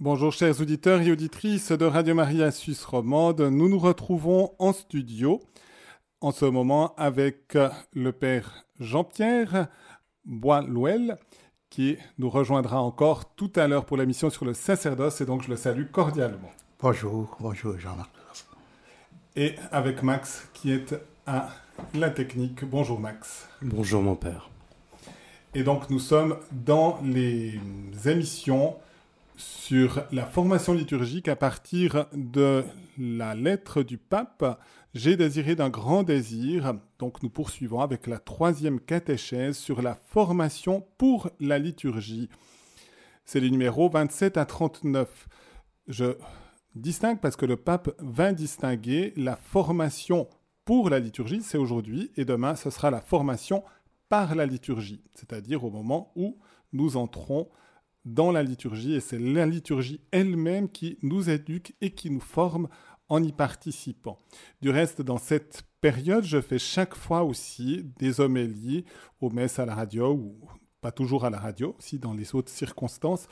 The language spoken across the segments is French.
Bonjour chers auditeurs et auditrices de Radio Maria Suisse Romande. Nous nous retrouvons en studio en ce moment avec le Père Jean-Pierre Bois-Louel qui nous rejoindra encore tout à l'heure pour la mission sur le sacerdoce et donc je le salue cordialement. Bonjour, bonjour Jean-Marc. Et avec Max qui est à la technique. Bonjour Max. Bonjour mon père. Et donc nous sommes dans les émissions sur la formation liturgique à partir de la lettre du pape. J'ai désiré d'un grand désir. Donc nous poursuivons avec la troisième catéchèse sur la formation pour la liturgie. C'est les numéros 27 à 39. Je distingue parce que le pape va distinguer la formation pour la liturgie, c'est aujourd'hui, et demain ce sera la formation par la liturgie, c'est-à-dire au moment où nous entrons dans la liturgie, et c'est la liturgie elle-même qui nous éduque et qui nous forme en y participant. Du reste, dans cette période, je fais chaque fois aussi des homélies aux messes à la radio, ou pas toujours à la radio, aussi dans les autres circonstances,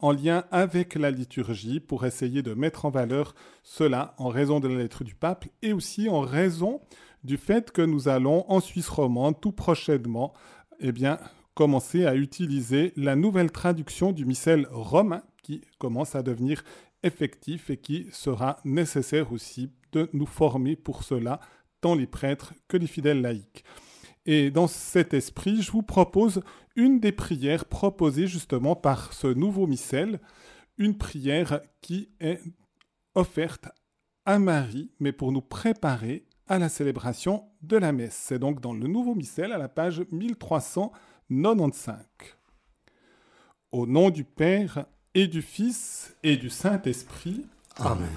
en lien avec la liturgie pour essayer de mettre en valeur cela en raison de la lettre du pape et aussi en raison du fait que nous allons en Suisse romande tout prochainement eh bien, commencer à utiliser la nouvelle traduction du missel romain qui commence à devenir effectif et qui sera nécessaire aussi de nous former pour cela, tant les prêtres que les fidèles laïcs. Et dans cet esprit, je vous propose une des prières proposées justement par ce nouveau missel, une prière qui est offerte à Marie, mais pour nous préparer à la célébration de la messe. C'est donc dans le nouveau missel à la page 1300 95. Au nom du Père et du Fils et du Saint-Esprit. Amen.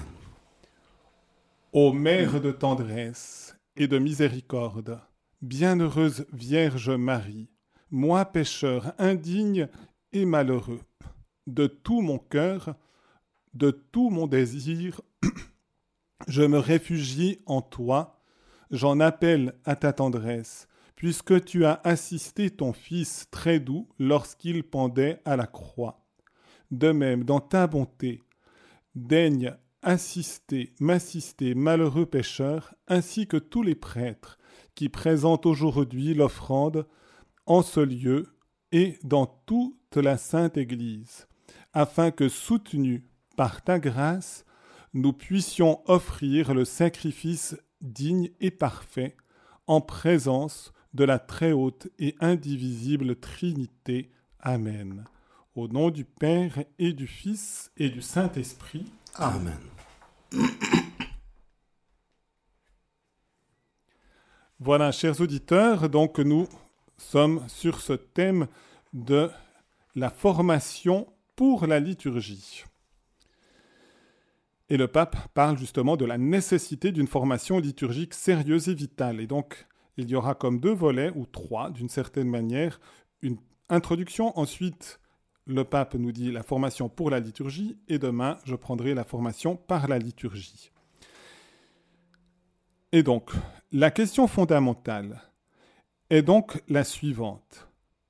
Ô Mère de tendresse et de miséricorde, bienheureuse Vierge Marie, moi pécheur indigne et malheureux, de tout mon cœur, de tout mon désir, je me réfugie en toi, j'en appelle à ta tendresse, puisque tu as assisté ton Fils très doux lorsqu'il pendait à la croix. De même, dans ta bonté, daigne assister, m'assister, malheureux pécheur, ainsi que tous les prêtres qui présentent aujourd'hui l'offrande en ce lieu et dans toute la sainte Église, afin que, soutenus par ta grâce, nous puissions offrir le sacrifice digne et parfait en présence de la très haute et indivisible Trinité. Amen. Au nom du Père et du Fils et du Saint-Esprit. Amen. Voilà, chers auditeurs, donc nous sommes sur ce thème de la formation pour la liturgie. Et le pape parle justement de la nécessité d'une formation liturgique sérieuse et vitale. Et donc, il y aura comme deux volets, ou trois d'une certaine manière, une introduction, ensuite le pape nous dit la formation pour la liturgie, et demain je prendrai la formation par la liturgie. Et donc, la question fondamentale est donc la suivante.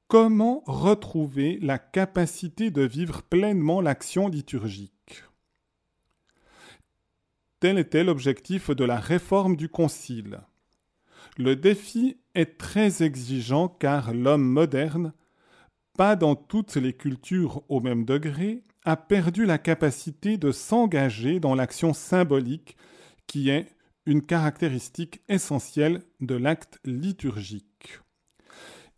Comment retrouver la capacité de vivre pleinement l'action liturgique? Tel était l'objectif de la réforme du Concile. Le défi est très exigeant car l'homme moderne, pas dans toutes les cultures au même degré, a perdu la capacité de s'engager dans l'action symbolique qui est une caractéristique essentielle de l'acte liturgique.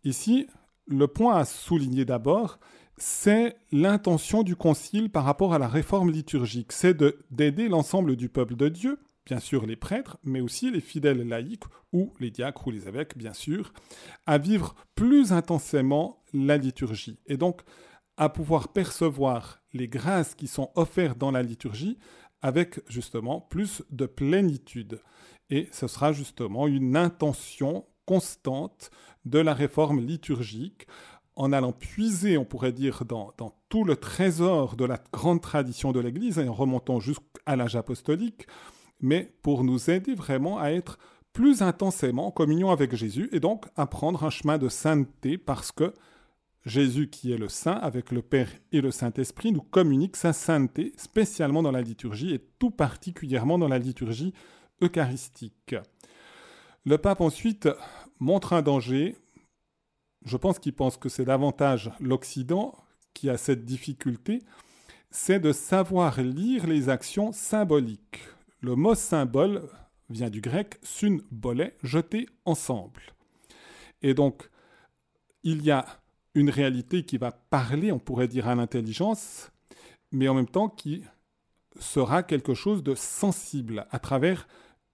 Ici, le point à souligner d'abord, c'est l'intention du Concile par rapport à la réforme liturgique, c'est d'aider l'ensemble du peuple de Dieu bien sûr les prêtres, mais aussi les fidèles laïcs ou les diacres ou les évêques, bien sûr, à vivre plus intensément la liturgie et donc à pouvoir percevoir les grâces qui sont offertes dans la liturgie avec justement plus de plénitude. Et ce sera justement une intention constante de la réforme liturgique en allant puiser, on pourrait dire, dans, tout le trésor de la grande tradition de l'Église et en remontant jusqu'à l'âge apostolique, mais pour nous aider vraiment à être plus intensément en communion avec Jésus et donc à prendre un chemin de sainteté parce que Jésus qui est le Saint, avec le Père et le Saint-Esprit, nous communique sa sainteté, spécialement dans la liturgie et tout particulièrement dans la liturgie eucharistique. Le pape ensuite montre un danger. Je pense qu'il pense que c'est davantage l'Occident qui a cette difficulté, c'est de savoir lire les actions symboliques. Le mot symbole vient du grec sun bolet, jeter ensemble. Et donc, il y a une réalité qui va parler, on pourrait dire, à l'intelligence, mais en même temps qui sera quelque chose de sensible à travers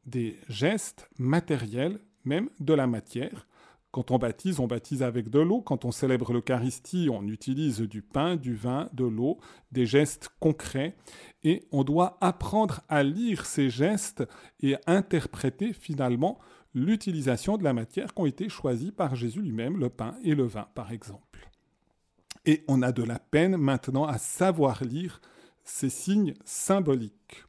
des gestes matériels, même de la matière. Quand on baptise, on baptise avec de l'eau. Quand on célèbre l'Eucharistie, on utilise du pain, du vin, de l'eau, des gestes concrets. Et on doit apprendre à lire ces gestes et interpréter finalement l'utilisation de la matière qui ont été choisis par Jésus lui-même, le pain et le vin par exemple. Et on a de la peine maintenant à savoir lire ces signes symboliques.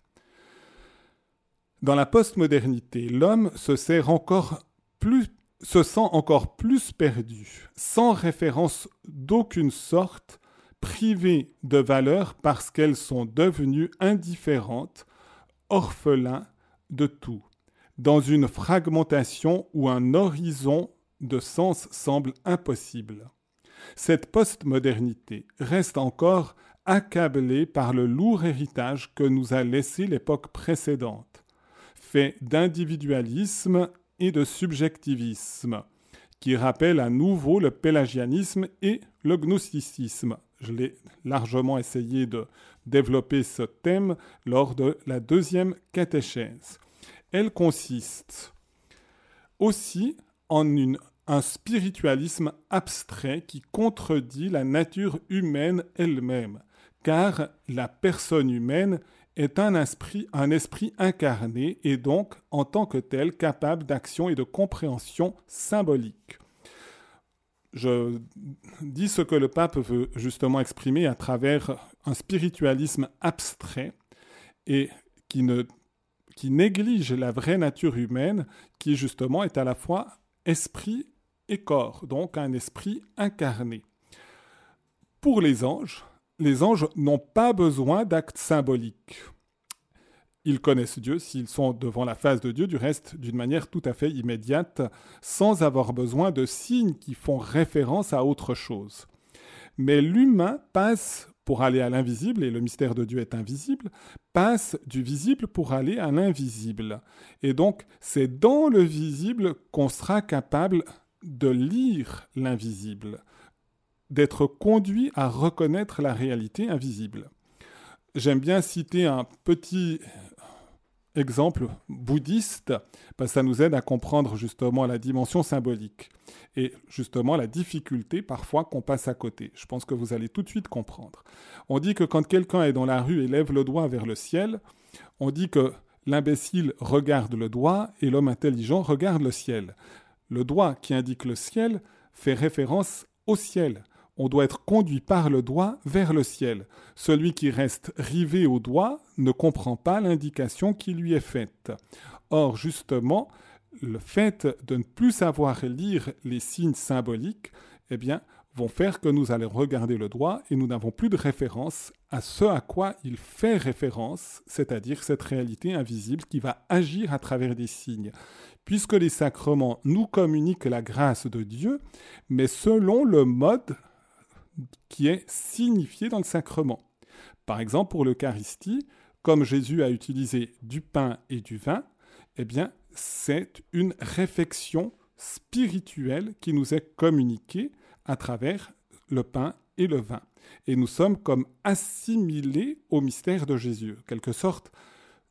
Dans la postmodernité, l'homme se sert encore plus se sent encore plus perdu, sans référence d'aucune sorte, privé de valeur parce qu'elles sont devenues indifférentes, orphelins de tout dans une fragmentation où un horizon de sens semble impossible. Cette postmodernité reste encore accablée par le lourd héritage que nous a laissé l'époque précédente, fait d'individualisme et de subjectivisme, qui rappelle à nouveau le pélagianisme et le gnosticisme. Je l'ai largement essayé de développer ce thème lors de la deuxième catéchèse elle consiste aussi en un spiritualisme abstrait qui contredit la nature humaine elle-même, car la personne humaine est un esprit, incarné et donc en tant que tel capable d'action et de compréhension symbolique. Je dis ce que le pape veut justement exprimer à travers un spiritualisme abstrait et qui néglige la vraie nature humaine, qui justement est à la fois esprit et corps, donc un esprit incarné. Pour les anges, les anges n'ont pas besoin d'actes symboliques. Ils connaissent Dieu s'ils sont devant la face de Dieu, du reste d'une manière tout à fait immédiate, sans avoir besoin de signes qui font référence à autre chose. Mais l'humain passe pour aller à l'invisible, et le mystère de Dieu est invisible, passe du visible pour aller à l'invisible. Et donc, c'est dans le visible qu'on sera capable de lire l'invisible, d'être conduit à reconnaître la réalité invisible. J'aime bien citer un petit exemple bouddhiste, parce que ça nous aide à comprendre justement la dimension symbolique et justement la difficulté parfois qu'on passe à côté. Je pense que vous allez tout de suite comprendre. On dit que quand quelqu'un est dans la rue et lève le doigt vers le ciel, on dit que l'imbécile regarde le doigt et l'homme intelligent regarde le ciel. Le doigt qui indique le ciel fait référence au ciel. On doit être conduit par le doigt vers le ciel. Celui qui reste rivé au doigt ne comprend pas l'indication qui lui est faite. Or, justement, le fait de ne plus savoir lire les signes symboliques, eh bien, vont faire que nous allons regarder le doigt et nous n'avons plus de référence à ce à quoi il fait référence, c'est-à-dire cette réalité invisible qui va agir à travers des signes. Puisque les sacrements nous communiquent la grâce de Dieu, mais selon le mode qui est signifié dans le sacrement. Par exemple, pour l'Eucharistie, comme Jésus a utilisé du pain et du vin, eh bien, c'est une réflexion spirituelle qui nous est communiquée à travers le pain et le vin. Et nous sommes comme assimilés au mystère de Jésus. En quelque sorte,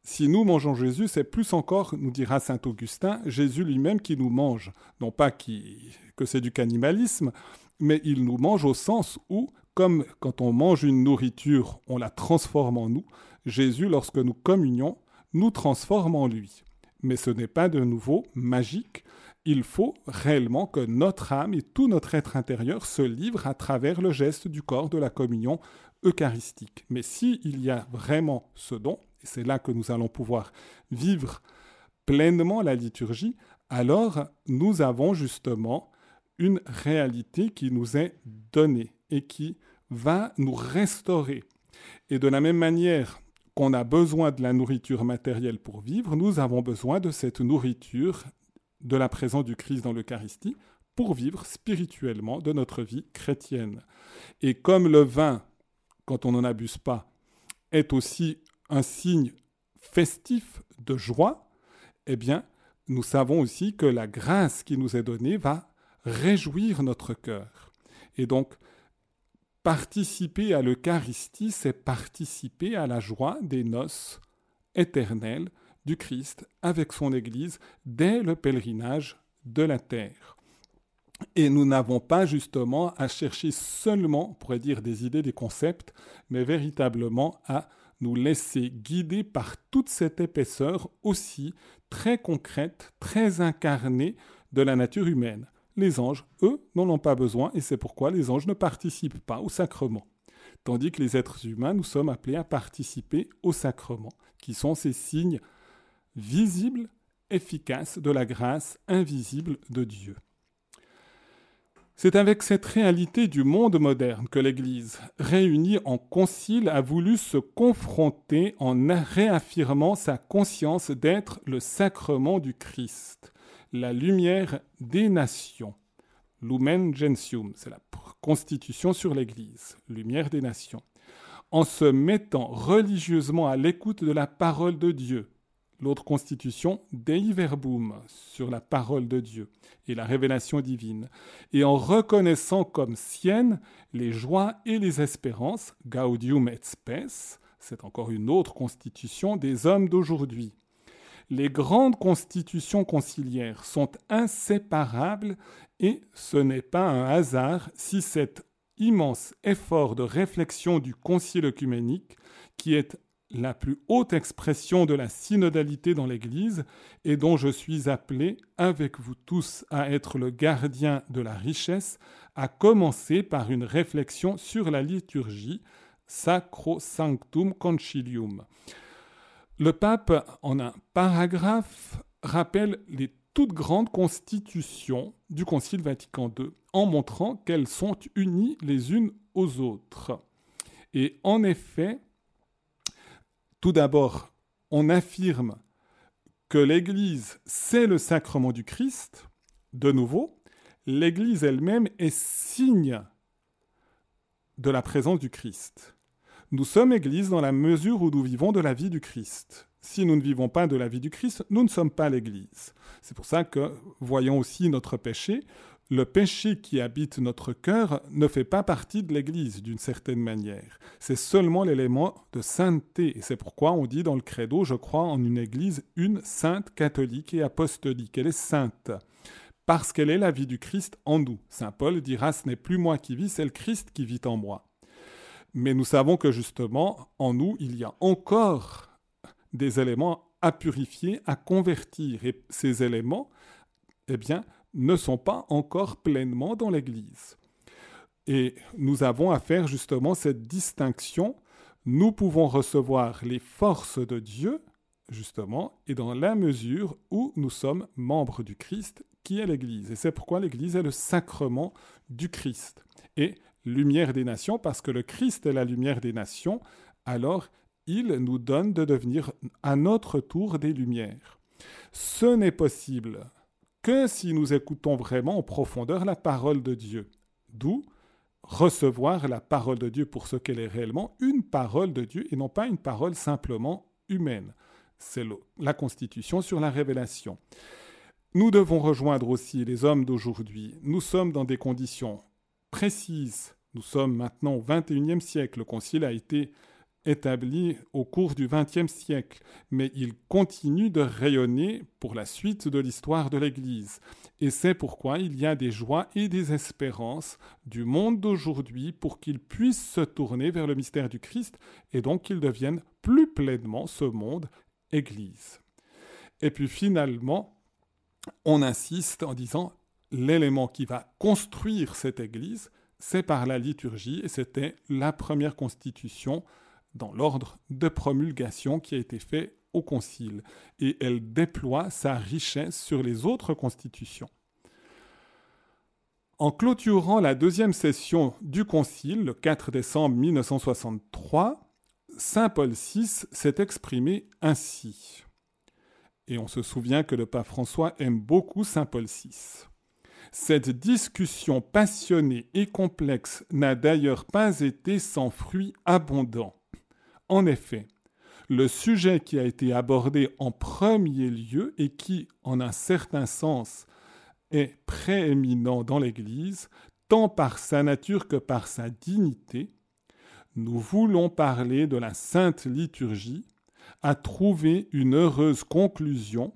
si nous mangeons Jésus, c'est plus encore, nous dira saint Augustin, Jésus lui-même qui nous mange. Non pas que c'est du cannibalisme, mais il nous mange au sens où, comme quand on mange une nourriture, on la transforme en nous, Jésus, lorsque nous communions, nous transforme en lui mais ce n'est pas de nouveau magique. Il faut réellement que notre âme et tout notre être intérieur se livrent à travers le geste du corps de la communion eucharistique. Mais s'il y a vraiment ce don, et c'est là que nous allons pouvoir vivre pleinement la liturgie, alors nous avons justement une réalité qui nous est donnée et qui va nous restaurer. Et de la même manière qu'on a besoin de la nourriture matérielle pour vivre, nous avons besoin de cette nourriture, de la présence du Christ dans l'Eucharistie, pour vivre spirituellement de notre vie chrétienne. Et comme le vin, quand on n'en abuse pas, est aussi un signe festif de joie, eh bien, nous savons aussi que la grâce qui nous est donnée va réjouir notre cœur. Et donc, participer à l'Eucharistie, c'est participer à la joie des noces éternelles du Christ avec son Église dès le pèlerinage de la terre. Et nous n'avons pas justement à chercher seulement, on pourrait dire, des idées, des concepts, mais véritablement à nous laisser guider par toute cette épaisseur aussi très concrète, très incarnée de la nature humaine. Les anges, eux, n'en ont pas besoin et c'est pourquoi les anges ne participent pas au sacrement. Tandis que les êtres humains, nous sommes appelés à participer au sacrement, qui sont ces signes visibles, efficaces de la grâce invisible de Dieu. C'est avec cette réalité du monde moderne que l'Église, réunie en concile, a voulu se confronter en réaffirmant sa conscience d'être le sacrement du Christ, la lumière des nations. Lumen Gentium, c'est la constitution sur l'Église, lumière des nations. En se mettant religieusement à l'écoute de la parole de Dieu, l'autre constitution, Dei Verbum, sur la parole de Dieu et la révélation divine, et en reconnaissant comme siennes les joies et les espérances, Gaudium et Spes, c'est encore une autre constitution des hommes d'aujourd'hui. Les grandes constitutions conciliaires sont inséparables et ce n'est pas un hasard si cet immense effort de réflexion du concile œcuménique, qui est la plus haute expression de la synodalité dans l'Église et dont je suis appelé, avec vous tous, à être le gardien de la richesse, à commencer par une réflexion sur la liturgie, Sacro Sanctum Concilium. Le pape, en un paragraphe, rappelle les toutes grandes constitutions du Concile Vatican II en montrant qu'elles sont unies les unes aux autres. Et en effet, tout d'abord, on affirme que l'Église, c'est le sacrement du Christ. De nouveau, l'Église elle-même est signe de la présence du Christ. Nous sommes Église dans la mesure où nous vivons de la vie du Christ. Si nous ne vivons pas de la vie du Christ, nous ne sommes pas l'Église. C'est pour ça que, voyons aussi notre péché, le péché qui habite notre cœur ne fait pas partie de l'Église d'une certaine manière. C'est seulement l'élément de sainteté. Et c'est pourquoi on dit dans le credo, je crois en une Église, une sainte catholique et apostolique. Elle est sainte. Parce qu'elle est la vie du Christ en nous. Saint Paul dira, ce n'est plus moi qui vis, c'est le Christ qui vit en moi. Mais nous savons que justement, en nous, il y a encore des éléments à purifier, à convertir. Et ces éléments, eh bien, ne sont pas encore pleinement dans l'Église. Et nous avons à faire justement cette distinction. Nous pouvons recevoir les forces de Dieu, justement, et dans la mesure où nous sommes membres du Christ, qui est l'Église. Et c'est pourquoi l'Église est le sacrement du Christ. Et lumière des nations, parce que le Christ est la lumière des nations, alors il nous donne de devenir à notre tour des lumières. Ce n'est possible que si nous écoutons vraiment en profondeur la parole de Dieu. D'où recevoir la parole de Dieu pour ce qu'elle est réellement, une parole de Dieu et non pas une parole simplement humaine. C'est la constitution sur la révélation. Nous devons rejoindre aussi les hommes d'aujourd'hui. Nous sommes dans des conditions précises. Nous sommes maintenant au XXIe siècle. Le Concile a été établi au cours du XXe siècle, mais il continue de rayonner pour la suite de l'histoire de l'Église. Et c'est pourquoi il y a des joies et des espérances du monde d'aujourd'hui pour qu'il puisse se tourner vers le mystère du Christ et donc qu'il devienne plus pleinement ce monde Église. Et puis finalement, on insiste en disant l'élément qui va construire cette Église, c'est par la liturgie, et c'était la première constitution dans l'ordre de promulgation qui a été fait au Concile, et elle déploie sa richesse sur les autres constitutions. En clôturant la deuxième session du Concile, le 4 décembre 1963, Saint Paul VI s'est exprimé ainsi. Et on se souvient que le pape François aime beaucoup Saint Paul VI. Cette discussion passionnée et complexe n'a d'ailleurs pas été sans fruits abondants. En effet, le sujet qui a été abordé en premier lieu et qui, en un certain sens, est prééminent dans l'Église, tant par sa nature que par sa dignité, nous voulons parler de la sainte liturgie, a trouvé une heureuse conclusion,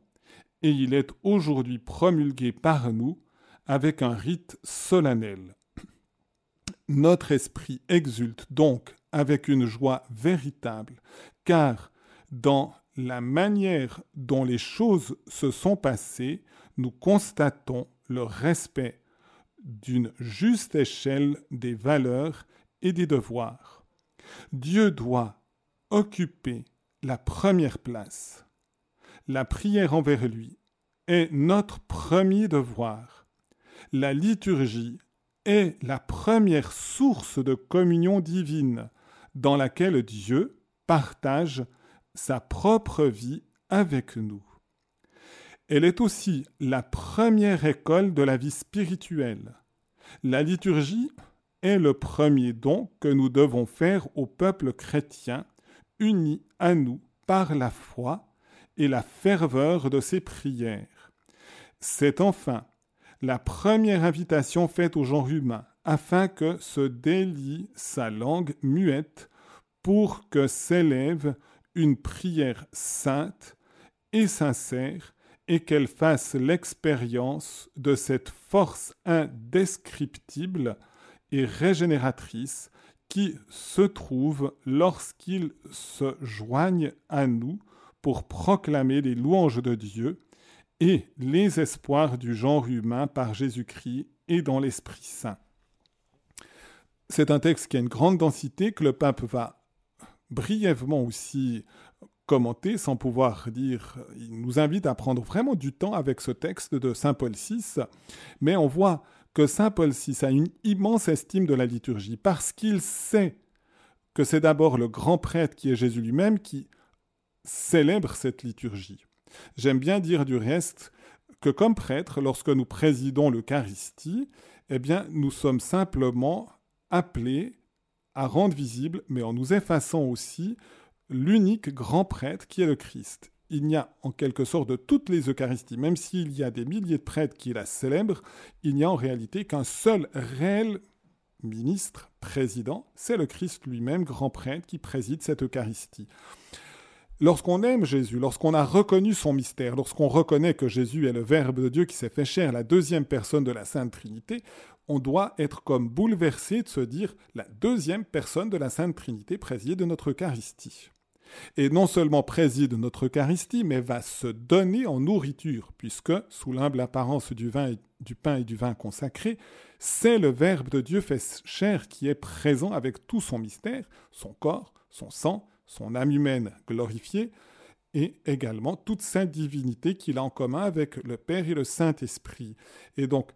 et il est aujourd'hui promulgué par nous avec un rite solennel. Notre esprit exulte donc avec une joie véritable, car dans la manière dont les choses se sont passées, nous constatons le respect d'une juste échelle des valeurs et des devoirs. Dieu doit occuper la première place. La prière envers lui est notre premier devoir la liturgie est la première source de communion divine dans laquelle Dieu partage sa propre vie avec nous. Elle est aussi la première école de la vie spirituelle. La liturgie est le premier don que nous devons faire au peuple chrétien, uni à nous par la foi et la ferveur de ses prières. C'est enfin la première invitation faite au genre humain, afin que se délie sa langue muette pour que s'élève une prière sainte et sincère et qu'elle fasse l'expérience de cette force indescriptible et régénératrice qui se trouve lorsqu'ils se joignent à nous pour proclamer les louanges de Dieu et les espoirs du genre humain par Jésus-Christ et dans l'Esprit Saint. C'est un texte qui a une grande densité que le pape va brièvement aussi commenter sans pouvoir dire, il nous invite à prendre vraiment du temps avec ce texte de Saint Paul VI, mais on voit que Saint Paul VI a une immense estime de la liturgie parce qu'il sait que c'est d'abord le grand prêtre qui est Jésus lui-même qui célèbre cette liturgie. J'aime bien dire du reste que comme prêtre, lorsque nous présidons l'Eucharistie, eh bien, nous sommes simplement appelés à rendre visible, mais en nous effaçant aussi, l'unique grand prêtre qui est le Christ. Il n'y a en quelque sorte de toutes les Eucharisties, même s'il y a des milliers de prêtres qui la célèbrent, il n'y a en réalité qu'un seul réel ministre, président, c'est le Christ lui-même, grand prêtre, qui préside cette Eucharistie. Lorsqu'on aime Jésus, lorsqu'on a reconnu son mystère, lorsqu'on reconnaît que Jésus est le Verbe de Dieu qui s'est fait chair, la deuxième personne de la Sainte Trinité, on doit être comme bouleversé de se dire la deuxième personne de la Sainte Trinité préside notre Eucharistie. Et non seulement préside notre Eucharistie, mais va se donner en nourriture, puisque, sous l'humble apparence du, vin du pain et du vin consacré, c'est le Verbe de Dieu fait chair qui est présent avec tout son mystère, son corps, son sang, son âme humaine glorifiée, et également toute sa divinité qu'il a en commun avec le Père et le Saint-Esprit. Et donc,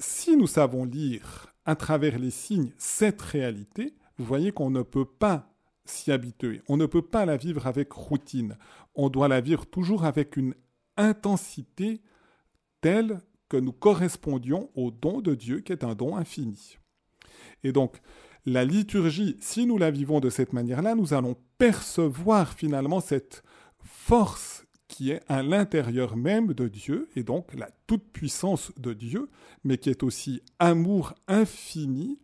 si nous savons lire à travers les signes cette réalité, vous voyez qu'on ne peut pas s'y habituer, on ne peut pas la vivre avec routine, on doit la vivre toujours avec une intensité telle que nous correspondions au don de Dieu qui est un don infini. Et donc, la liturgie, si nous la vivons de cette manière-là, nous allons percevoir finalement cette force qui est à l'intérieur même de Dieu, et donc la toute-puissance de Dieu, mais qui est aussi amour infini,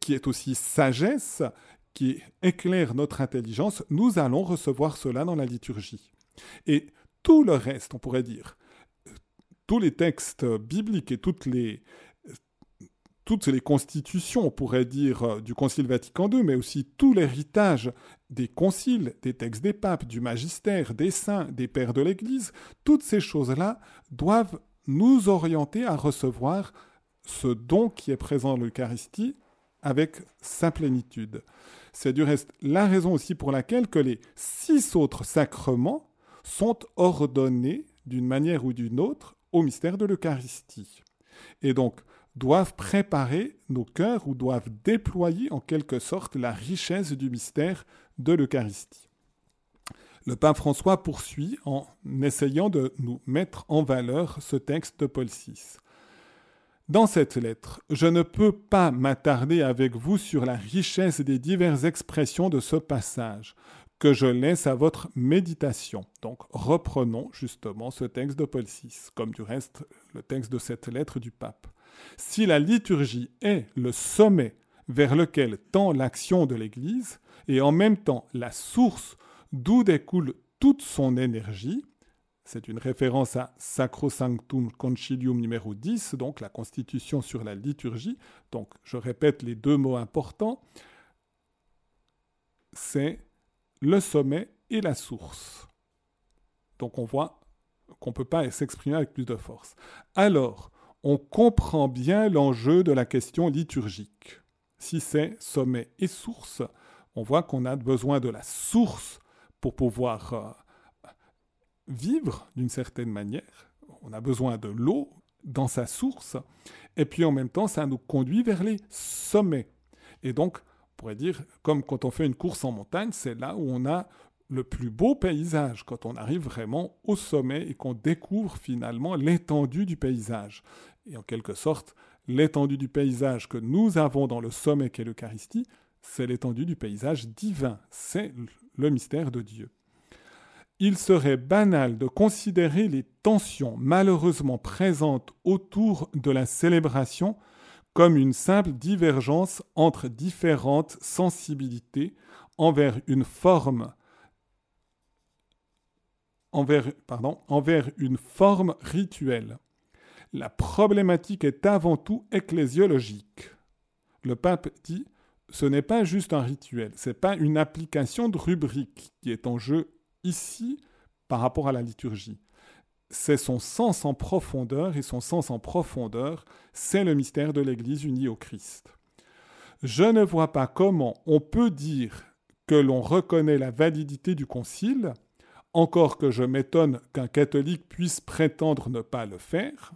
qui est aussi sagesse, qui éclaire notre intelligence, nous allons recevoir cela dans la liturgie. Et tout le reste, on pourrait dire, tous les textes bibliques et toutes les, toutes les constitutions, on pourrait dire, euh, du Concile Vatican II, mais aussi tout l'héritage des conciles, des textes des papes, du magistère, des saints, des pères de l'Église, toutes ces choses-là doivent nous orienter à recevoir ce don qui est présent dans l'Eucharistie avec sa plénitude. C'est du reste la raison aussi pour laquelle que les six autres sacrements sont ordonnés d'une manière ou d'une autre au mystère de l'Eucharistie. Et donc, doivent préparer nos cœurs ou doivent déployer en quelque sorte la richesse du mystère de l'Eucharistie. Le pape François poursuit en essayant de nous mettre en valeur ce texte de Paul VI. Dans cette lettre, je ne peux pas m'attarder avec vous sur la richesse des diverses expressions de ce passage, que je laisse à votre méditation. Donc reprenons justement ce texte de Paul VI, comme du reste le texte de cette lettre du pape. Si la liturgie est le sommet vers lequel tend l'action de l'Église, et en même temps la source d'où découle toute son énergie. C'est une référence à Sacrosanctum Concilium numéro 10, donc la constitution sur la liturgie. Donc je répète les deux mots importants. C'est le sommet et la source. Donc on voit qu'on ne peut pas s'exprimer avec plus de force. Alors, on comprend bien l'enjeu de la question liturgique. Si c'est sommet et source, on voit qu'on a besoin de la source pour pouvoir euh, vivre d'une certaine manière. On a besoin de l'eau dans sa source, et puis en même temps, ça nous conduit vers les sommets. Et donc, on pourrait dire, comme quand on fait une course en montagne, c'est là où on a le plus beau paysage, quand on arrive vraiment au sommet et qu'on découvre finalement l'étendue du paysage. Et en quelque sorte, l'étendue du paysage que nous avons dans le sommet qu'est l'Eucharistie, c'est l'étendue du paysage divin, c'est le mystère de Dieu. Il serait banal de considérer les tensions malheureusement présentes autour de la célébration comme une simple divergence entre différentes sensibilités envers une forme envers, pardon, envers une forme rituelle. La problématique est avant tout ecclésiologique. Le pape dit ce n'est pas juste un rituel, ce n'est pas une application de rubrique qui est en jeu ici par rapport à la liturgie. C'est son sens en profondeur, et son sens en profondeur, c'est le mystère de l'Église unie au Christ. Je ne vois pas comment on peut dire que l'on reconnaît la validité du Concile, encore que je m'étonne qu'un catholique puisse prétendre ne pas le faire,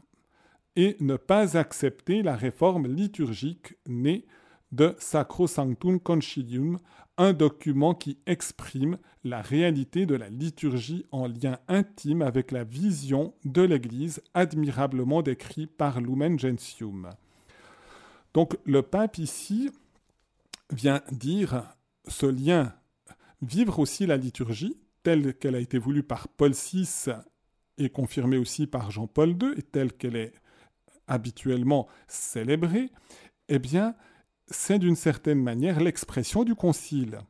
et ne pas accepter la réforme liturgique née de Sacrosanctum Concilium, un document qui exprime la réalité de la liturgie en lien intime avec la vision de l'Église admirablement décrit par Lumen Gentium. Donc le pape ici vient dire ce lien, vivre aussi la liturgie telle qu'elle a été voulue par Paul VI et confirmée aussi par Jean-Paul II et telle qu'elle est habituellement célébrée, eh bien, c'est d'une certaine manière l'expression du concile.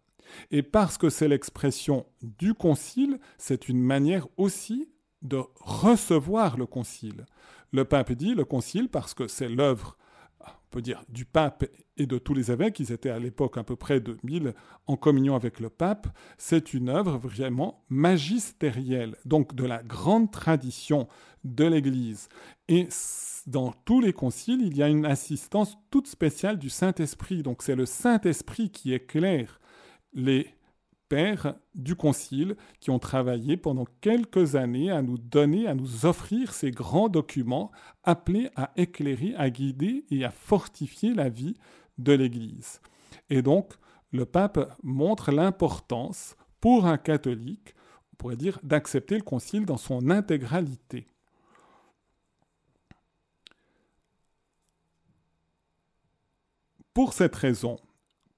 Et parce que c'est l'expression du concile, c'est une manière aussi de recevoir le concile. Le pape dit le concile parce que c'est l'œuvre, peut dire, du pape et de tous les évêques, ils étaient à l'époque à peu près de 1000 en communion avec le pape, c'est une œuvre vraiment magistérielle, donc de la grande tradition de l'Église. Et dans tous les conciles, il y a une assistance toute spéciale du Saint-Esprit. Donc c'est le Saint-Esprit qui éclaire les pères du concile qui ont travaillé pendant quelques années à nous donner, à nous offrir ces grands documents appelés à éclairer, à guider et à fortifier la vie de l'Église. Et donc, le pape montre l'importance pour un catholique, on pourrait dire, d'accepter le concile dans son intégralité. Pour cette raison,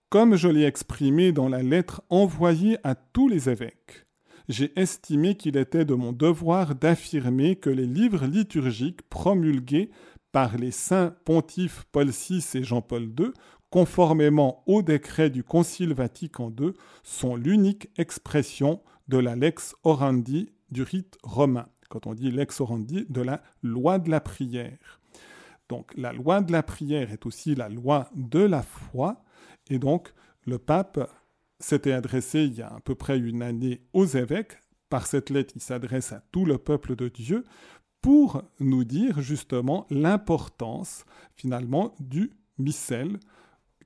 comme je l'ai exprimé dans la lettre envoyée à tous les évêques, j'ai estimé qu'il était de mon devoir d'affirmer que les livres liturgiques promulgués par les saints pontifes Paul VI et Jean-Paul II, conformément au décret du Concile Vatican II, sont l'unique expression de la lex orandi du rite romain. Quand on dit lex orandi, de la loi de la prière. Donc la loi de la prière est aussi la loi de la foi. Et donc le pape s'était adressé il y a à peu près une année aux évêques. Par cette lettre, il s'adresse à tout le peuple de Dieu pour nous dire justement l'importance finalement du missel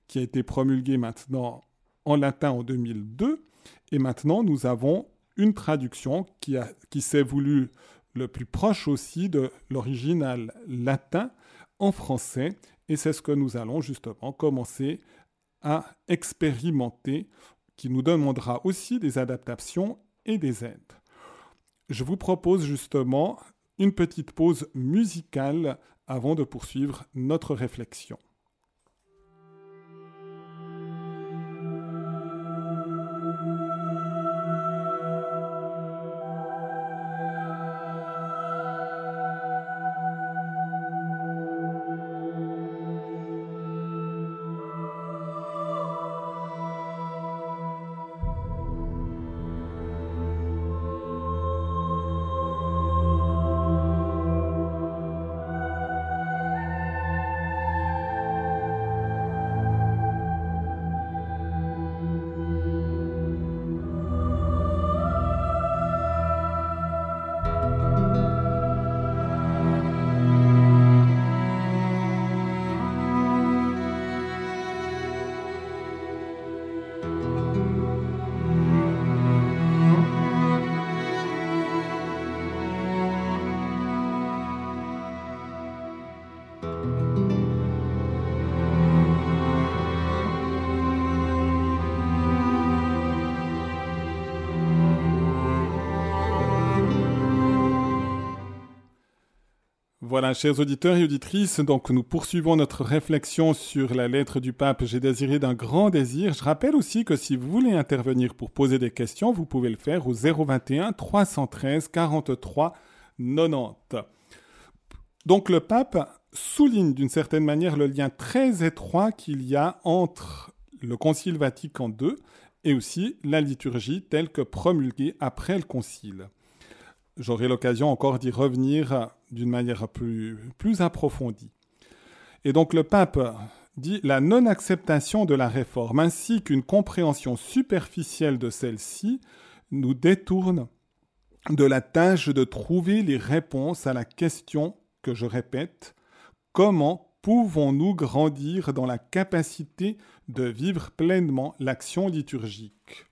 qui a été promulgué maintenant en latin en 2002. Et maintenant, nous avons une traduction qui, qui s'est voulu le plus proche aussi de l'original latin en français et c'est ce que nous allons justement commencer à expérimenter qui nous demandera aussi des adaptations et des aides. Je vous propose justement une petite pause musicale avant de poursuivre notre réflexion. Voilà, chers auditeurs et auditrices, donc nous poursuivons notre réflexion sur la lettre du pape J'ai désiré d'un grand désir. Je rappelle aussi que si vous voulez intervenir pour poser des questions, vous pouvez le faire au 021 313 43 90. Donc le pape souligne d'une certaine manière le lien très étroit qu'il y a entre le Concile Vatican II et aussi la liturgie telle que promulguée après le Concile. J'aurai l'occasion encore d'y revenir d'une manière plus, plus approfondie. Et donc le pape dit la non-acceptation de la réforme ainsi qu'une compréhension superficielle de celle-ci nous détourne de la tâche de trouver les réponses à la question que je répète, comment pouvons-nous grandir dans la capacité de vivre pleinement l'action liturgique?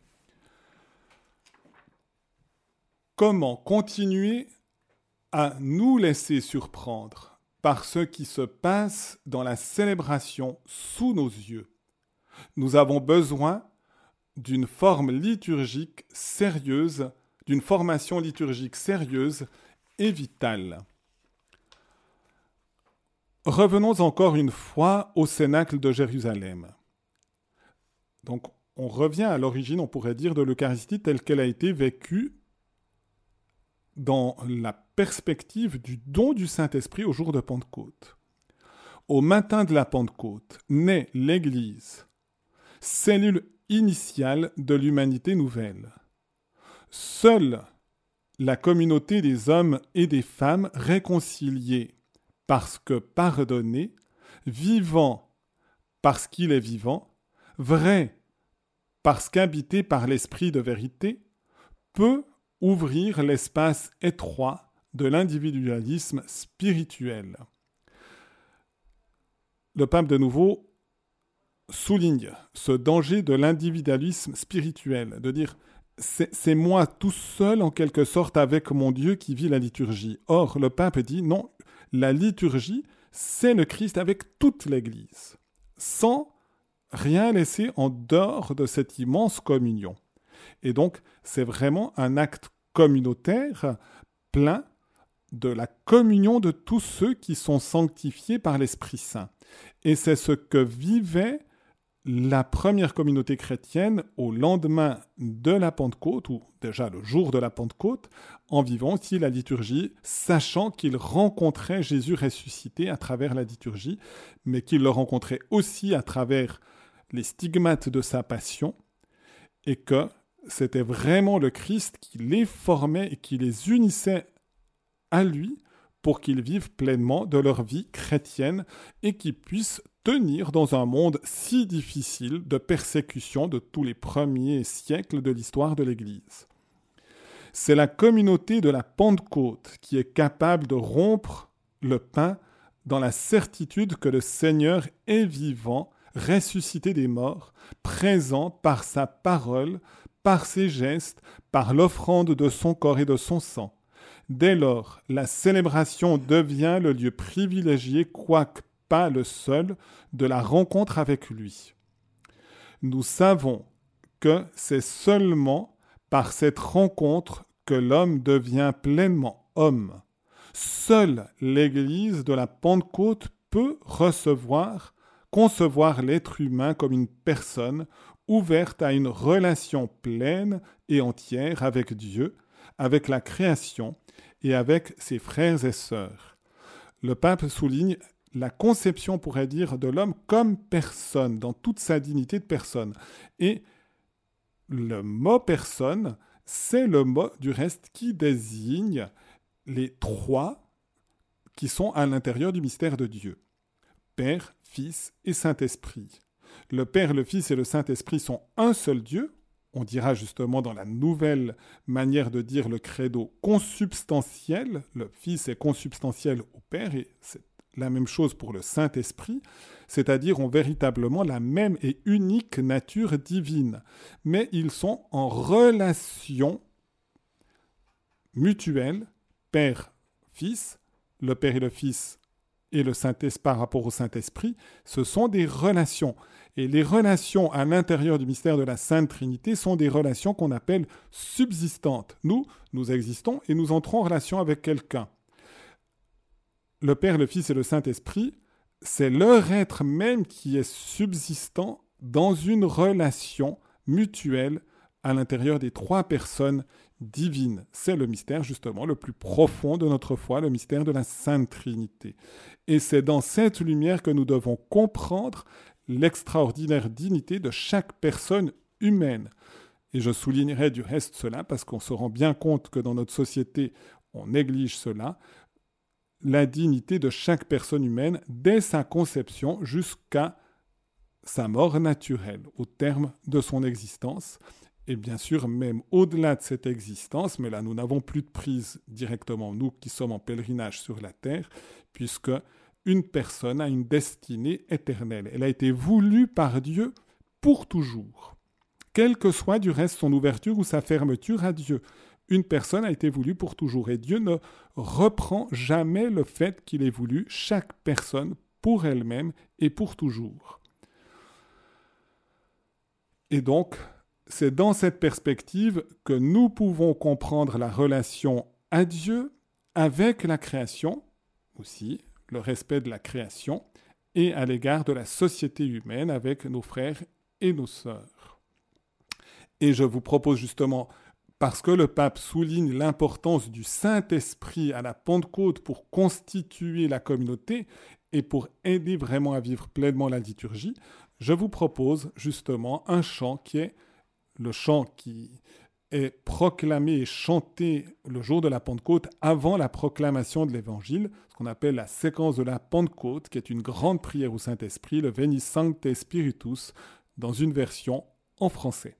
Comment continuer à nous laisser surprendre par ce qui se passe dans la célébration sous nos yeux? Nous avons besoin d'une forme liturgique sérieuse, d'une formation liturgique sérieuse et vitale. Revenons encore une fois au Cénacle de Jérusalem. Donc, on revient à l'origine, on pourrait dire, de l'Eucharistie telle qu'elle a été vécue dans la perspective du don du Saint-Esprit au jour de Pentecôte. Au matin de la Pentecôte naît l'Église, cellule initiale de l'humanité nouvelle. Seule la communauté des hommes et des femmes réconciliés parce que pardonnés, vivant parce qu'il est vivant, vrai parce qu'habité par l'esprit de vérité, peut ouvrir l'espace étroit de l'individualisme spirituel. Le pape de nouveau souligne ce danger de l'individualisme spirituel, de dire c'est moi tout seul en quelque sorte avec mon Dieu qui vit la liturgie. Or, le pape dit non, la liturgie, c'est le Christ avec toute l'Église, sans rien laisser en dehors de cette immense communion. Et donc, c'est vraiment un acte communautaire plein de la communion de tous ceux qui sont sanctifiés par l'Esprit Saint. Et c'est ce que vivait la première communauté chrétienne au lendemain de la Pentecôte, ou déjà le jour de la Pentecôte, en vivant aussi la liturgie, sachant qu'ils rencontraient Jésus ressuscité à travers la liturgie, mais qu'ils le rencontraient aussi à travers les stigmates de sa passion, et que c'était vraiment le Christ qui les formait et qui les unissait à lui pour qu'ils vivent pleinement de leur vie chrétienne et qu'ils puissent tenir dans un monde si difficile de persécution de tous les premiers siècles de l'histoire de l'Église. C'est la communauté de la Pentecôte qui est capable de rompre le pain dans la certitude que le Seigneur est vivant, ressuscité des morts, présent par sa parole, par ses gestes, par l'offrande de son corps et de son sang. Dès lors, la célébration devient le lieu privilégié, quoique pas le seul, de la rencontre avec lui. Nous savons que c'est seulement par cette rencontre que l'homme devient pleinement homme. Seule l'Église de la Pentecôte peut recevoir, concevoir l'être humain comme une personne ouverte à une relation pleine et entière avec Dieu, avec la création et avec ses frères et sœurs. Le pape souligne la conception, on pourrait dire, de l'homme comme personne, dans toute sa dignité de personne. Et le mot personne, c'est le mot du reste qui désigne les trois qui sont à l'intérieur du mystère de Dieu. Père, Fils et Saint-Esprit. Le Père, le Fils et le Saint-Esprit sont un seul Dieu, on dira justement dans la nouvelle manière de dire le credo consubstantiel, le Fils est consubstantiel au Père, et c'est la même chose pour le Saint-Esprit, c'est-à-dire ont véritablement la même et unique nature divine, mais ils sont en relation mutuelle, Père-Fils, le Père et le Fils et le Saint-Esprit par rapport au Saint-Esprit, ce sont des relations. Et les relations à l'intérieur du mystère de la Sainte Trinité sont des relations qu'on appelle subsistantes. Nous, nous existons et nous entrons en relation avec quelqu'un. Le Père, le Fils et le Saint-Esprit, c'est leur être même qui est subsistant dans une relation mutuelle à l'intérieur des trois personnes divines. C'est le mystère justement le plus profond de notre foi, le mystère de la Sainte Trinité. Et c'est dans cette lumière que nous devons comprendre l'extraordinaire dignité de chaque personne humaine. Et je soulignerai du reste cela parce qu'on se rend bien compte que dans notre société, on néglige cela, la dignité de chaque personne humaine dès sa conception jusqu'à sa mort naturelle, au terme de son existence. Et bien sûr, même au-delà de cette existence, mais là nous n'avons plus de prise directement, nous qui sommes en pèlerinage sur la terre, puisque une personne a une destinée éternelle. Elle a été voulue par Dieu pour toujours. Quelle que soit du reste son ouverture ou sa fermeture à Dieu, une personne a été voulue pour toujours. Et Dieu ne reprend jamais le fait qu'il ait voulu chaque personne pour elle-même et pour toujours. Et donc, c'est dans cette perspective que nous pouvons comprendre la relation à Dieu avec la création aussi, le respect de la création, et à l'égard de la société humaine avec nos frères et nos sœurs. Et je vous propose justement, parce que le pape souligne l'importance du Saint-Esprit à la Pentecôte pour constituer la communauté et pour aider vraiment à vivre pleinement la liturgie, je vous propose justement un chant qui est le chant qui est proclamé et chanté le jour de la Pentecôte avant la proclamation de l'Évangile, ce qu'on appelle la séquence de la Pentecôte, qui est une grande prière au Saint-Esprit, le Veni Sancte Spiritus, dans une version en français.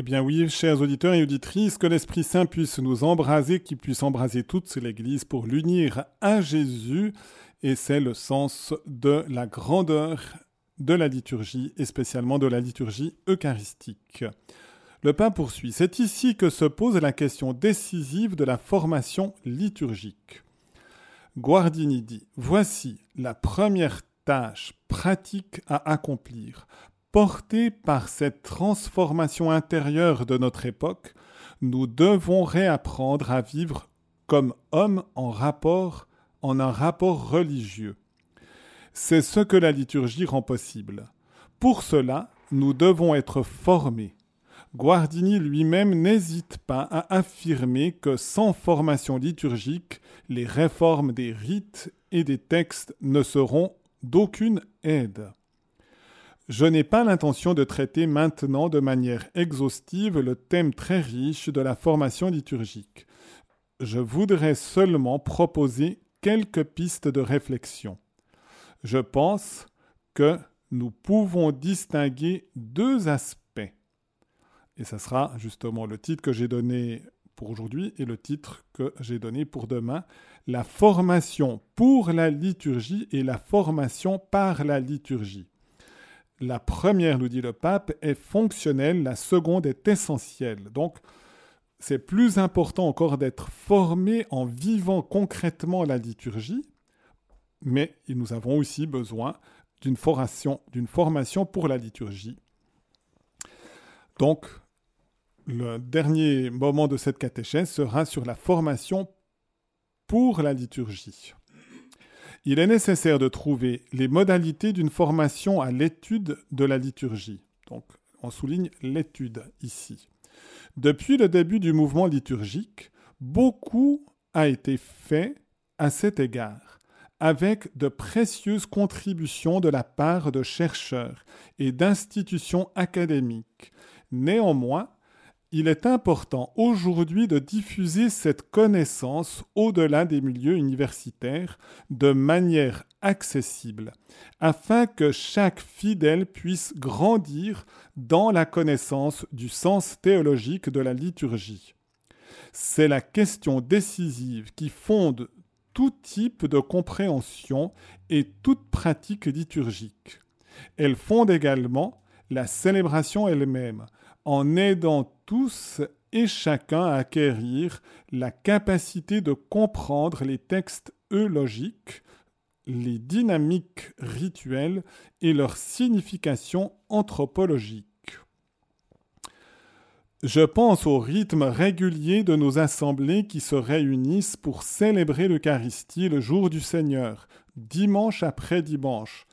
Eh bien oui, chers auditeurs et auditrices, que l'Esprit Saint puisse nous embraser, qu'il puisse embraser toute l'Église pour l'unir à Jésus. Et c'est le sens de la grandeur de la liturgie, et spécialement de la liturgie eucharistique. Le pape poursuit. C'est ici que se pose la question décisive de la formation liturgique. Guardini dit Voici la première tâche pratique à accomplir. Portés par cette transformation intérieure de notre époque, nous devons réapprendre à vivre comme hommes en rapport, en un rapport religieux. C'est ce que la liturgie rend possible. Pour cela, nous devons être formés. Guardini lui-même n'hésite pas à affirmer que sans formation liturgique, les réformes des rites et des textes ne seront d'aucune aide. Je n'ai pas l'intention de traiter maintenant de manière exhaustive le thème très riche de la formation liturgique. Je voudrais seulement proposer quelques pistes de réflexion. Je pense que nous pouvons distinguer deux aspects. Et ça sera justement le titre que j'ai donné pour aujourd'hui et le titre que j'ai donné pour demain. La formation pour la liturgie et la formation par la liturgie. La première, nous dit le pape, est fonctionnelle, la seconde est essentielle. Donc, c'est plus important encore d'être formé en vivant concrètement la liturgie, mais nous avons aussi besoin d'une formation, d'une formation pour la liturgie. Donc, le dernier moment de cette catéchèse sera sur la formation pour la liturgie. Il est nécessaire de trouver les modalités d'une formation à l'étude de la liturgie. Donc, on souligne l'étude ici. Depuis le début du mouvement liturgique, beaucoup a été fait à cet égard, avec de précieuses contributions de la part de chercheurs et d'institutions académiques. Néanmoins, il est important aujourd'hui de diffuser cette connaissance au-delà des milieux universitaires de manière accessible, afin que chaque fidèle puisse grandir dans la connaissance du sens théologique de la liturgie. C'est la question décisive qui fonde tout type de compréhension et toute pratique liturgique. Elle fonde également la célébration elle-même, en aidant tous et chacun à acquérir la capacité de comprendre les textes eulogiques, les dynamiques rituelles et leur signification anthropologique. Je pense au rythme régulier de nos assemblées qui se réunissent pour célébrer l'Eucharistie le jour du Seigneur, dimanche après dimanche,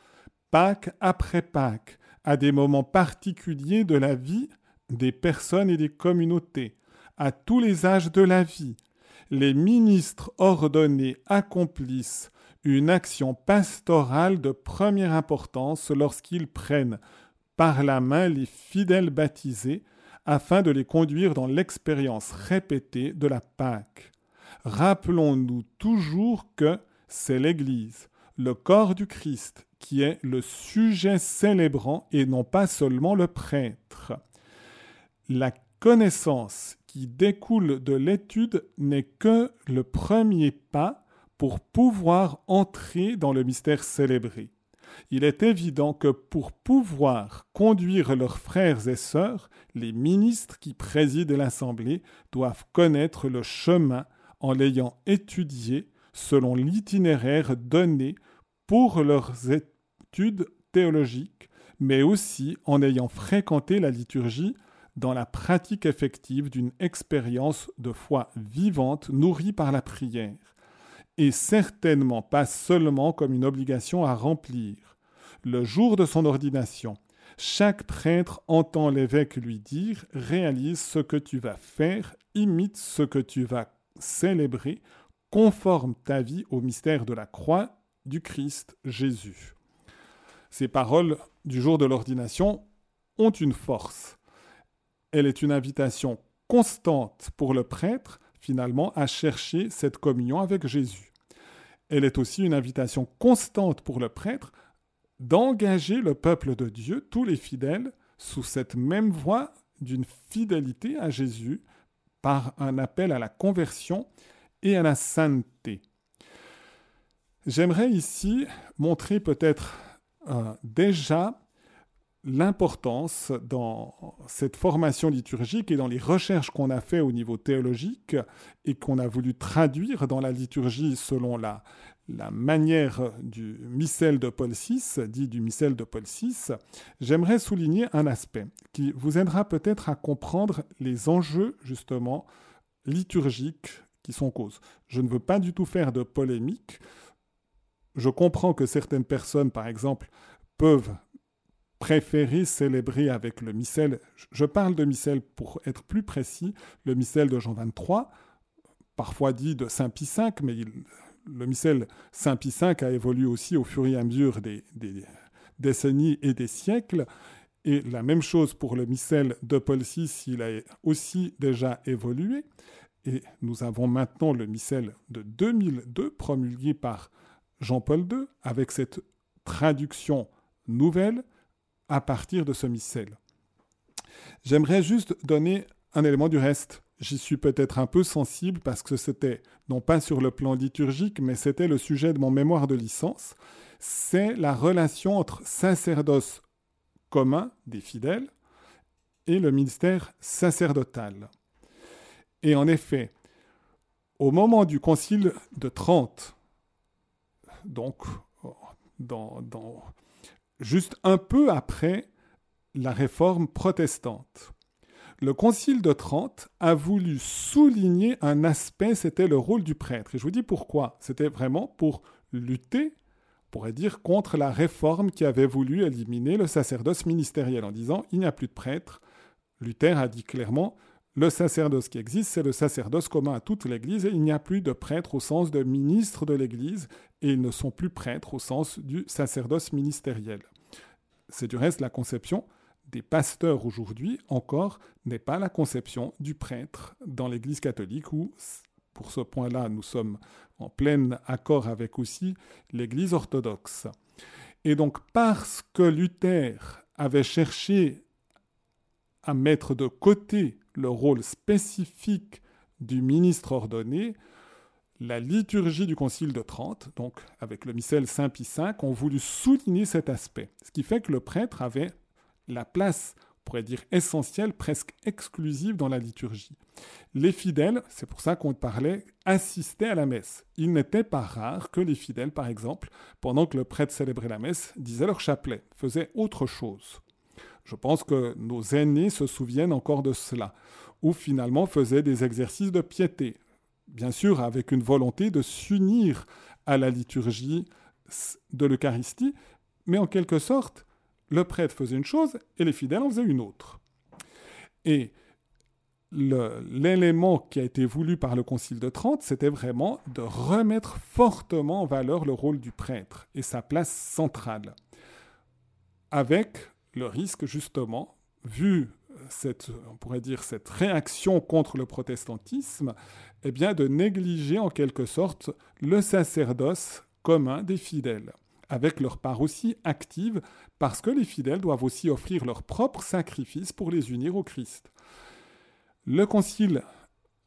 Pâques après Pâques, à des moments particuliers de la vie des personnes et des communautés, à tous les âges de la vie. Les ministres ordonnés accomplissent une action pastorale de première importance lorsqu'ils prennent par la main les fidèles baptisés afin de les conduire dans l'expérience répétée de la Pâque. Rappelons-nous toujours que c'est l'Église, le corps du Christ, qui est le sujet célébrant et non pas seulement le prêtre. La connaissance qui découle de l'étude n'est que le premier pas pour pouvoir entrer dans le mystère célébré. Il est évident que pour pouvoir conduire leurs frères et sœurs, les ministres qui président l'Assemblée doivent connaître le chemin en l'ayant étudié selon l'itinéraire donné pour leurs études théologiques, mais aussi en ayant fréquenté la liturgie dans la pratique effective d'une expérience de foi vivante nourrie par la prière, et certainement pas seulement comme une obligation à remplir. Le jour de son ordination, chaque prêtre entend l'évêque lui dire Réalise ce que tu vas faire, imite ce que tu vas célébrer, conforme ta vie au mystère de la croix du Christ Jésus. Ces paroles du jour de l'ordination ont une force elle est une invitation constante pour le prêtre, finalement, à chercher cette communion avec Jésus. Elle est aussi une invitation constante pour le prêtre d'engager le peuple de Dieu, tous les fidèles, sous cette même voie d'une fidélité à Jésus par un appel à la conversion et à la sainteté. J'aimerais ici montrer peut-être euh, déjà l'importance dans cette formation liturgique et dans les recherches qu'on a fait au niveau théologique et qu'on a voulu traduire dans la liturgie selon la, la manière du missel de Paul VI, dit du missel de Paul VI, j'aimerais souligner un aspect qui vous aidera peut-être à comprendre les enjeux justement liturgiques qui sont cause. Je ne veux pas du tout faire de polémique. Je comprends que certaines personnes, par exemple, peuvent préféré célébrer avec le missel, je parle de missel pour être plus précis, le missel de Jean 23, parfois dit de Saint Pie V, mais le missel Saint Pie V a évolué aussi au fur et à mesure des, des décennies et des siècles. Et la même chose pour le missel de Paul VI, il a aussi déjà évolué. Et nous avons maintenant le missel de 2002 promulgué par Jean-Paul II avec cette traduction nouvelle à partir de ce missel. J'aimerais juste donner un élément du reste. J'y suis peut-être un peu sensible parce que c'était, non pas sur le plan liturgique, mais c'était le sujet de mon mémoire de licence. C'est la relation entre sacerdoce commun des fidèles et le ministère sacerdotal. Et en effet, au moment du concile de Trente, donc dans juste un peu après la réforme protestante. le Concile de Trente a voulu souligner un aspect, c'était le rôle du prêtre. Et je vous dis pourquoi. C'était vraiment pour lutter, on pourrait dire, contre la réforme qui avait voulu éliminer le sacerdoce ministériel en disant il n'y a plus de prêtre. Luther a dit clairement le sacerdoce qui existe, c'est le sacerdoce commun à toute l'Église et il n'y a plus de prêtres au sens de ministre de l'Église et ils ne sont plus prêtres au sens du sacerdoce ministériel. C'est du reste la conception des pasteurs aujourd'hui encore n'est pas la conception du prêtre dans l'Église catholique où, pour ce point-là, nous sommes en plein accord avec aussi l'Église orthodoxe. Et donc parce que Luther avait cherché à mettre de côté le rôle spécifique du ministre ordonné, la liturgie du Concile de Trente, donc avec le missel Saint Pie V, ont voulu souligner cet aspect. Ce qui fait que le prêtre avait la place, on pourrait dire essentielle, presque exclusive dans la liturgie. Les fidèles, c'est pour ça qu'on parlait, assistaient à la messe. Il n'était pas rare que les fidèles, par exemple, pendant que le prêtre célébrait la messe, disaient leur chapelet, faisaient autre chose. Je pense que nos aînés se souviennent encore de cela, ou finalement faisaient des exercices de piété, bien sûr avec une volonté de s'unir à la liturgie de l'Eucharistie, mais en quelque sorte, le prêtre faisait une chose et les fidèles en faisaient une autre. Et l'élément qui a été voulu par le Concile de Trente, c'était vraiment de remettre fortement en valeur le rôle du prêtre et sa place centrale, avec le risque justement, vu cette, on pourrait dire, cette réaction contre le protestantisme, eh bien, de négliger en quelque sorte le sacerdoce commun des fidèles, avec leur part aussi active, parce que les fidèles doivent aussi offrir leur propre sacrifice pour les unir au Christ. Le concile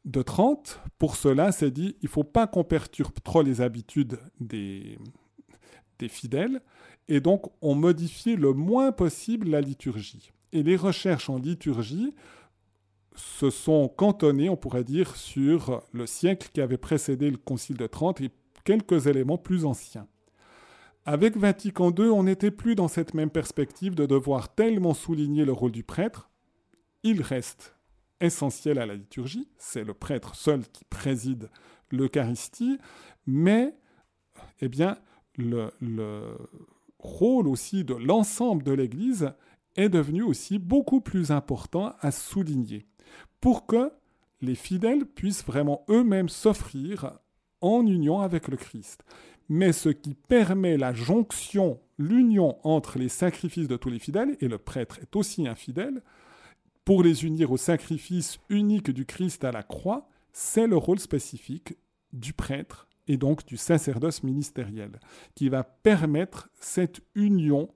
de Trente, pour cela, s'est dit, il ne faut pas qu'on perturbe trop les habitudes des, fidèles, et donc on modifiait le moins possible la liturgie. Et les recherches en liturgie se sont cantonnées, on pourrait dire, sur le siècle qui avait précédé le Concile de Trente et quelques éléments plus anciens. Avec Vatican II, on n'était plus dans cette même perspective de devoir tellement souligner le rôle du prêtre. Il reste essentiel à la liturgie, c'est le prêtre seul qui préside l'Eucharistie, mais eh bien, le, rôle aussi de l'ensemble de l'Église est devenu aussi beaucoup plus important à souligner pour que les fidèles puissent vraiment eux-mêmes s'offrir en union avec le Christ. Mais ce qui permet la jonction, l'union entre les sacrifices de tous les fidèles, et le prêtre est aussi un fidèle, pour les unir au sacrifice unique du Christ à la croix, c'est le rôle spécifique du prêtre et donc du sacerdoce ministériel, qui va permettre cette union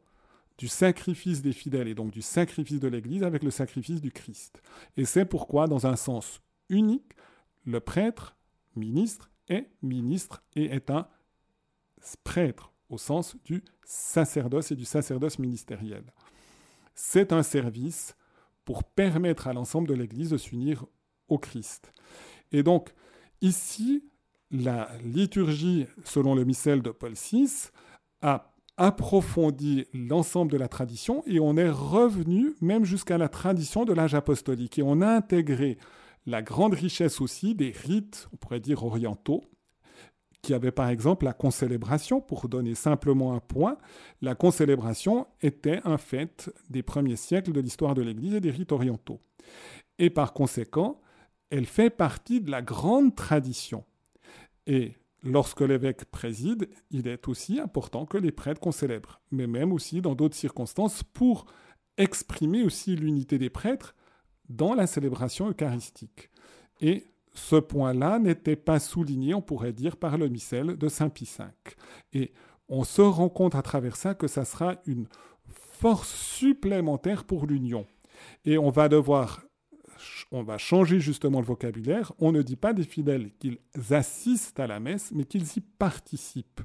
du sacrifice des fidèles et donc du sacrifice de l'Église avec le sacrifice du Christ. Et c'est pourquoi, dans un sens unique, le prêtre, ministre, est ministre et est un prêtre au sens du sacerdoce et du sacerdoce ministériel. C'est un service pour permettre à l'ensemble de l'Église de s'unir au Christ. Et donc, ici, la liturgie, selon le missel de Paul VI, a approfondi l'ensemble de la tradition et on est revenu même jusqu'à la tradition de l'âge apostolique et on a intégré la grande richesse aussi des rites, on pourrait dire orientaux, qui avaient par exemple la concélébration, pour donner simplement un point, la concélébration était un fait des premiers siècles de l'histoire de l'Église et des rites orientaux. Et par conséquent, elle fait partie de la grande tradition. Et lorsque l'évêque préside, il est aussi important que les prêtres qu'on célèbre, mais même aussi dans d'autres circonstances pour exprimer aussi l'unité des prêtres dans la célébration eucharistique. Et ce point-là n'était pas souligné, on pourrait dire, par le missel de Saint Pie V. Et on se rend compte à travers ça que ça sera une force supplémentaire pour l'union. Et on va devoir on va changer justement le vocabulaire. On ne dit pas des fidèles qu'ils assistent à la messe, mais qu'ils y participent.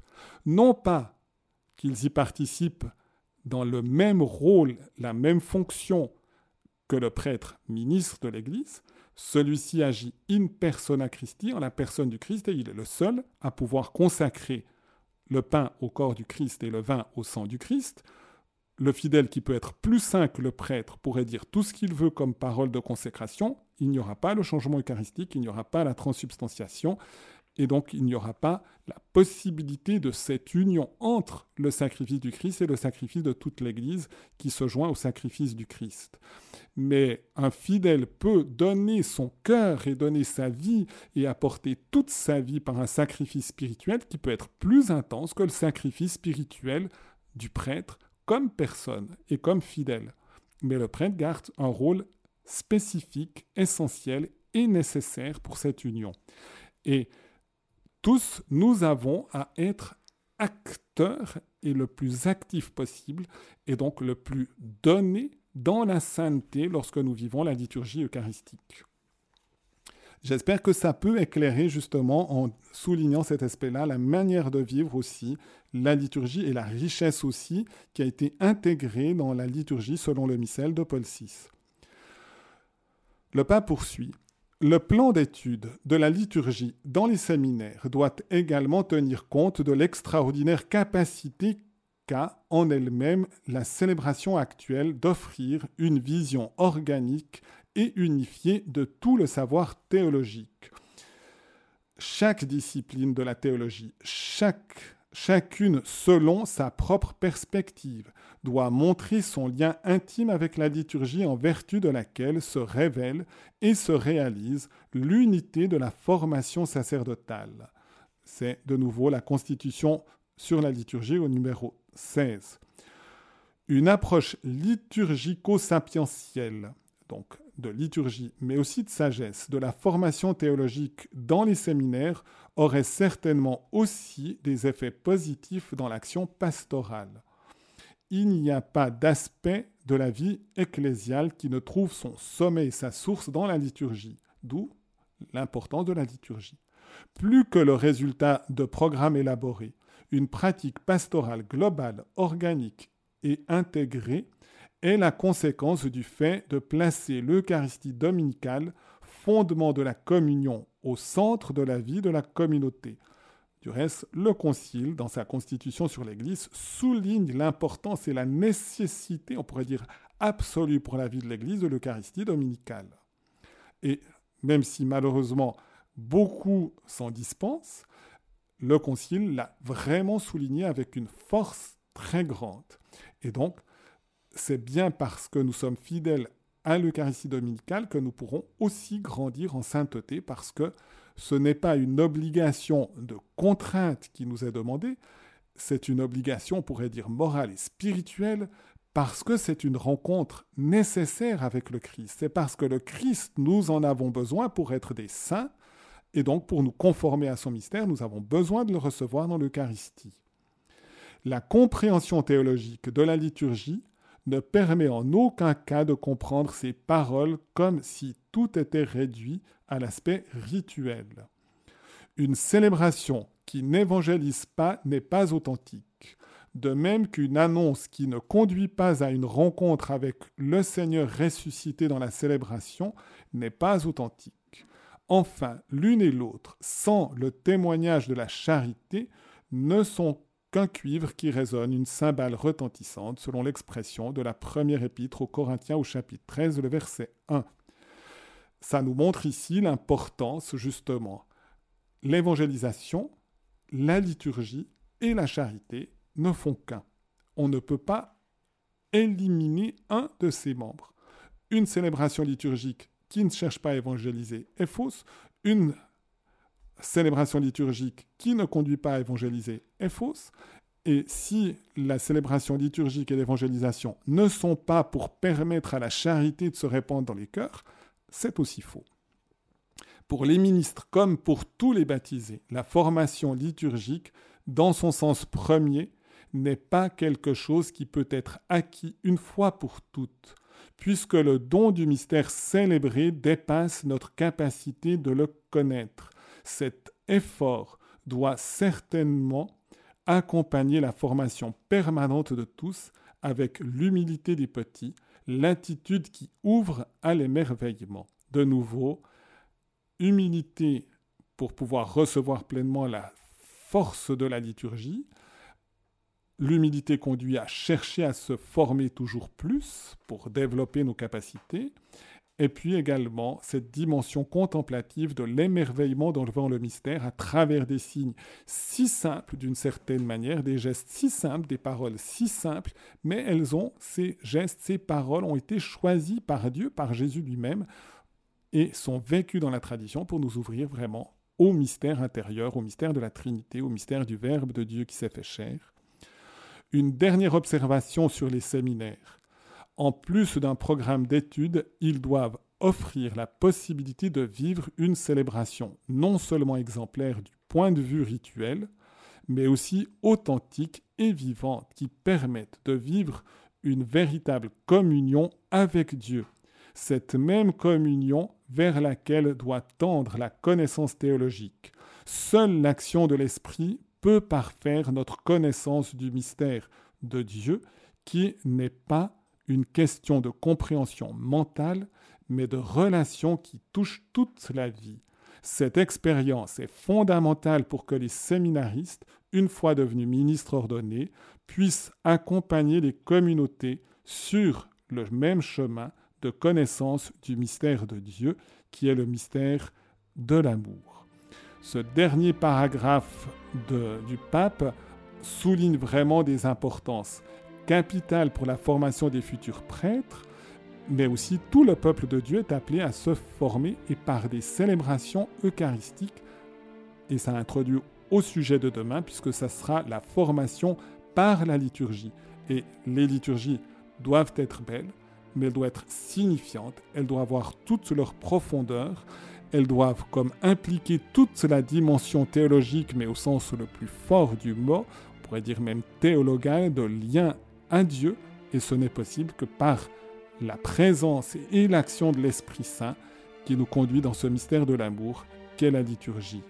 Non pas qu'ils y participent dans le même rôle, la même fonction que le prêtre ministre de l'Église. Celui-ci agit in persona Christi, en la personne du Christ, et il est le seul à pouvoir consacrer le pain au corps du Christ et le vin au sang du Christ. Le fidèle qui peut être plus saint que le prêtre pourrait dire tout ce qu'il veut comme parole de consécration, il n'y aura pas le changement eucharistique, il n'y aura pas la transsubstantiation, et donc il n'y aura pas la possibilité de cette union entre le sacrifice du Christ et le sacrifice de toute l'Église qui se joint au sacrifice du Christ. Mais un fidèle peut donner son cœur et donner sa vie et apporter toute sa vie par un sacrifice spirituel qui peut être plus intense que le sacrifice spirituel du prêtre personne et comme fidèle. Mais le prêtre garde un rôle spécifique, essentiel et nécessaire pour cette union. Et tous, nous avons à être acteurs et le plus actif possible, et donc le plus donné dans la sainteté lorsque nous vivons la liturgie eucharistique. J'espère que ça peut éclairer justement en soulignant cet aspect-là, la manière de vivre aussi, la liturgie et la richesse aussi qui a été intégrée dans la liturgie selon le missel de Paul VI. Le pape poursuit. Le plan d'étude de la liturgie dans les séminaires doit également tenir compte de l'extraordinaire capacité qu'a en elle-même la célébration actuelle d'offrir une vision organique et unifiée de tout le savoir théologique. Chaque discipline de la théologie, chaque chacune selon sa propre perspective, doit montrer son lien intime avec la liturgie en vertu de laquelle se révèle et se réalise l'unité de la formation sacerdotale. C'est de nouveau la Constitution sur la liturgie au numéro 16. Une approche liturgico-sapientielle, donc de liturgie, mais aussi de sagesse, de la formation théologique dans les séminaires aurait certainement aussi des effets positifs dans l'action pastorale. Il n'y a pas d'aspect de la vie ecclésiale qui ne trouve son sommet et sa source dans la liturgie, d'où l'importance de la liturgie. Plus que le résultat de programmes élaborés, une pratique pastorale globale, organique et intégrée est la conséquence du fait de placer l'Eucharistie dominicale, fondement de la communion, au centre de la vie de la communauté. Du reste, le Concile, dans sa constitution sur l'Église, souligne l'importance et la nécessité, on pourrait dire absolue pour la vie de l'Église, de l'Eucharistie dominicale. Et même si malheureusement beaucoup s'en dispensent, le Concile l'a vraiment souligné avec une force très grande. Et donc, c'est bien parce que nous sommes fidèles à l'Eucharistie dominicale que nous pourrons aussi grandir en sainteté, parce que ce n'est pas une obligation de contrainte qui nous est demandée, c'est une obligation, on pourrait dire, morale et spirituelle, parce que c'est une rencontre nécessaire avec le Christ. C'est parce que le Christ, nous en avons besoin pour être des saints, et donc pour nous conformer à son mystère, nous avons besoin de le recevoir dans l'Eucharistie. La compréhension théologique de la liturgie ne permet en aucun cas de comprendre ces paroles comme si tout était réduit à l'aspect rituel. Une célébration qui n'évangélise pas n'est pas authentique, de même qu'une annonce qui ne conduit pas à une rencontre avec le Seigneur ressuscité dans la célébration n'est pas authentique. Enfin, l'une et l'autre, sans le témoignage de la charité, ne sont qu'un cuivre qui résonne, une cymbale retentissante, selon l'expression de la première épître aux Corinthiens au chapitre 13, le verset 1. Ça nous montre ici l'importance, justement. L'évangélisation, la liturgie et la charité ne font qu'un. On ne peut pas éliminer un de ces membres. Une célébration liturgique qui ne cherche pas à évangéliser est fausse. Une célébration liturgique qui ne conduit pas à évangéliser est fausse. Et si la célébration liturgique et l'évangélisation ne sont pas pour permettre à la charité de se répandre dans les cœurs, c'est aussi faux. Pour les ministres comme pour tous les baptisés, la formation liturgique, dans son sens premier, n'est pas quelque chose qui peut être acquis une fois pour toutes, puisque le don du mystère célébré dépasse notre capacité de le connaître cet effort doit certainement accompagner la formation permanente de tous avec l'humilité des petits, l'attitude qui ouvre à l'émerveillement. De nouveau, humilité pour pouvoir recevoir pleinement la force de la liturgie, L'humilité conduit à chercher à se former toujours plus pour développer nos capacités. Et puis également cette dimension contemplative de l'émerveillement devant le mystère à travers des signes si simples d'une certaine manière, des gestes si simples, des paroles si simples, mais elles ont, ces gestes, ces paroles ont été choisis par Dieu, par Jésus lui-même, et sont vécus dans la tradition pour nous ouvrir vraiment au mystère intérieur, au mystère de la Trinité, au mystère du Verbe de Dieu qui s'est fait chair. Une dernière observation sur les séminaires. En plus d'un programme d'études, ils doivent offrir la possibilité de vivre une célébration non seulement exemplaire du point de vue rituel, mais aussi authentique et vivante qui permette de vivre une véritable communion avec Dieu. Cette même communion vers laquelle doit tendre la connaissance théologique. Seule l'action de l'Esprit peut parfaire notre connaissance du mystère de Dieu, qui n'est pas une question de compréhension mentale, mais de relation qui touche toute la vie. Cette expérience est fondamentale pour que les séminaristes, une fois devenus ministres ordonnés, puissent accompagner les communautés sur le même chemin de connaissance du mystère de Dieu, qui est le mystère de l'amour. Ce dernier paragraphe du pape souligne vraiment des importances capitales pour la formation des futurs prêtres, mais aussi tout le peuple de Dieu est appelé à se former et par des célébrations eucharistiques, et ça introduit au sujet de demain, puisque ça sera la formation par la liturgie. Et les liturgies doivent être belles, mais elles doivent être signifiantes, elles doivent avoir toute leur profondeur, elles doivent comme impliquer toute la dimension théologique, mais au sens le plus fort du mot, on pourrait dire même théologal, de lien à Dieu, et ce n'est possible que par la présence et l'action de l'Esprit Saint qui nous conduit dans ce mystère de l'amour qu'est la liturgie.